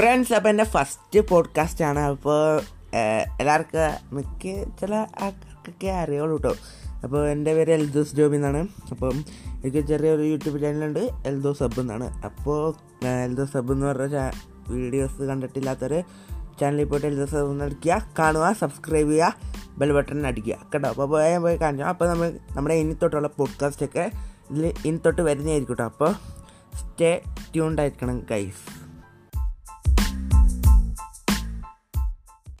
Friends അപ്പം എന്റെ first പോഡ്കാസ്റ്റാണ് അപ്പോൾ എല്ലാവർക്കും മിക്ക ചില ആൾക്കാർക്കൊക്കെ അറിയുള്ളൂ കേട്ടോ അപ്പോൾ എന്റെ പേര് എൽദോസ് ജോബി എന്നാണ്. അപ്പം എനിക്ക് ചെറിയൊരു യൂട്യൂബ് ചാനലുണ്ട് എൽദോ സബ് എന്നാണ്. അപ്പോൾ എൽദോ സബ് എന്ന് പറഞ്ഞ വീഡിയോസ് കണ്ടിട്ടില്ലാത്തൊരു ചാനലിൽ പോയിട്ട് എൽദോ സബ് എന്ന് അടിക്കുക കാണുക സബ്സ്ക്രൈബ് ചെയ്യുക ബെൽ ബട്ടൺ അടിക്കുക. കേട്ടോ? അപ്പോൾ പോയി പോയി കാണിച്ചു. അപ്പോൾ നമ്മൾ നമ്മുടെ ഇനി തൊട്ടുള്ള പോഡ്കാസ്റ്റൊക്കെ ഇതിൽ ഇനി തൊട്ട് വരുന്നതായിരിക്കും കേട്ടോ. അപ്പോൾ സ്റ്റേ ട്യൂൺഡ് ആയിരിക്കണം ഗൈസ്